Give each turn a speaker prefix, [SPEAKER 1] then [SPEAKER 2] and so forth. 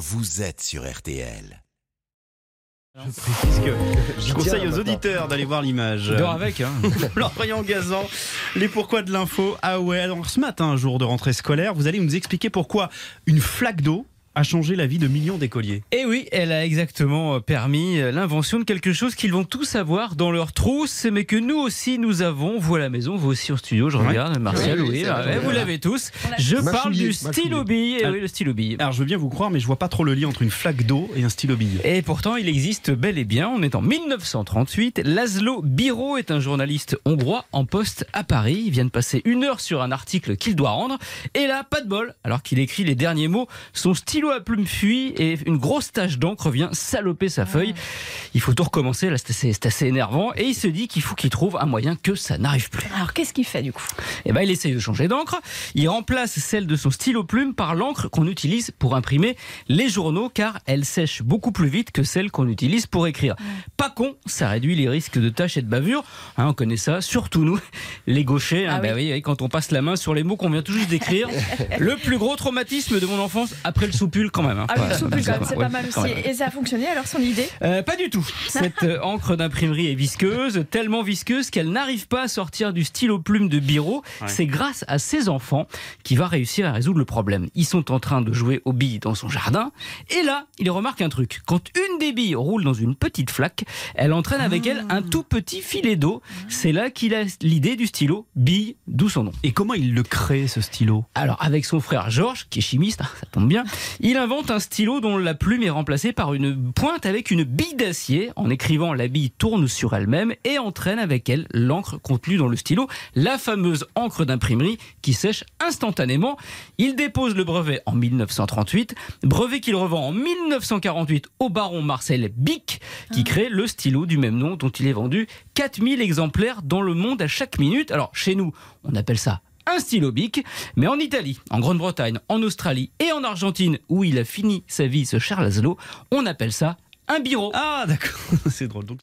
[SPEAKER 1] vous êtes sur RTL.
[SPEAKER 2] Je précise que je conseille aux auditeurs d'aller voir l'image.
[SPEAKER 3] Dors avec, hein.
[SPEAKER 2] Florian Gazan, les pourquoi de l'info. Ah ouais, alors ce matin, jour de rentrée scolaire, vous allez nous expliquer pourquoi une flaque d'eau a changé la vie de millions d'écoliers.
[SPEAKER 3] Et oui, elle a exactement euh, permis euh, l'invention de quelque chose qu'ils vont tous avoir dans leur trousse, mais que nous aussi nous avons. Vous à la maison, vous aussi au studio, je
[SPEAKER 2] Ouais.
[SPEAKER 3] regarde, Martial,
[SPEAKER 4] Oui,
[SPEAKER 3] oui,
[SPEAKER 4] oui, c'est
[SPEAKER 3] ah
[SPEAKER 4] vrai.
[SPEAKER 3] ouais, vous l'avez tous. Je parle du stylo bille. Eh
[SPEAKER 2] Ah.
[SPEAKER 3] oui, le stylo bille.
[SPEAKER 2] Alors je veux bien vous croire, mais je vois pas trop le lien entre une flaque d'eau et un stylo bille.
[SPEAKER 3] Et pourtant, il existe bel et bien. On est en 1938. Laszlo Biro est un journaliste hongrois en poste à Paris. Il vient de passer une heure sur un article qu'il doit rendre. Et là, pas de bol. Alors qu'il écrit les derniers mots, son stylo à plume fuit et une grosse tache d'encre vient saloper sa feuille. Il faut tout recommencer. Là, c'est assez, énervant. Et il se dit qu'il faut qu'il trouve un moyen que ça n'arrive plus.
[SPEAKER 4] Alors qu'est-ce qu'il fait du coup?
[SPEAKER 3] Eh ben, il essaye de changer d'encre. Il remplace celle de son stylo plume par l'encre qu'on utilise pour imprimer les journaux, car elle sèche beaucoup plus vite que celle qu'on utilise pour écrire. Pas con, ça réduit les risques de taches et de bavures. Hein, on connaît ça, surtout nous, les gauchers. hein.
[SPEAKER 4] Ah
[SPEAKER 3] Bah oui, quand on passe la main sur les mots qu'on vient tout juste d'écrire. le plus gros traumatisme de mon enfance après le quand même. hein.
[SPEAKER 4] Ah oui, quand même, c'est pas mal aussi. Et ça a fonctionné alors son idée?
[SPEAKER 3] Euh, pas du tout. Cette euh, encre d'imprimerie est visqueuse, tellement visqueuse qu'elle n'arrive pas à sortir du stylo plume de Biro.
[SPEAKER 2] Ouais.
[SPEAKER 3] C'est grâce à ses enfants qu'il va réussir à résoudre le problème. Ils sont en train de jouer aux billes dans son jardin. Et là, il remarque un truc. Quand une des billes roule dans une petite flaque, elle entraîne avec elle un tout petit filet d'eau. C'est là qu'il a l'idée du stylo bille, d'où son nom.
[SPEAKER 2] Et comment il le crée ce stylo?
[SPEAKER 3] Alors, avec son frère Georges, qui est chimiste, ça tombe bien, il invente un stylo dont la plume est remplacée par une pointe avec une bille d'acier. En écrivant, la bille tourne sur elle-même et entraîne avec elle l'encre contenue dans le stylo, la fameuse encre d'imprimerie qui sèche instantanément. Il dépose le brevet en 1938, brevet qu'il revend en 1948 au baron Marcel Bic, qui crée le stylo du même nom dont il est vendu 4000 exemplaires dans le monde à chaque minute. Alors, chez nous, on appelle ça un stylo bic, mais en Italie, en Grande-Bretagne, en Australie et en Argentine, où il a fini sa vie, ce Charles Laszlo, on appelle ça un biro.
[SPEAKER 2] Ah d'accord, c'est drôle. Donc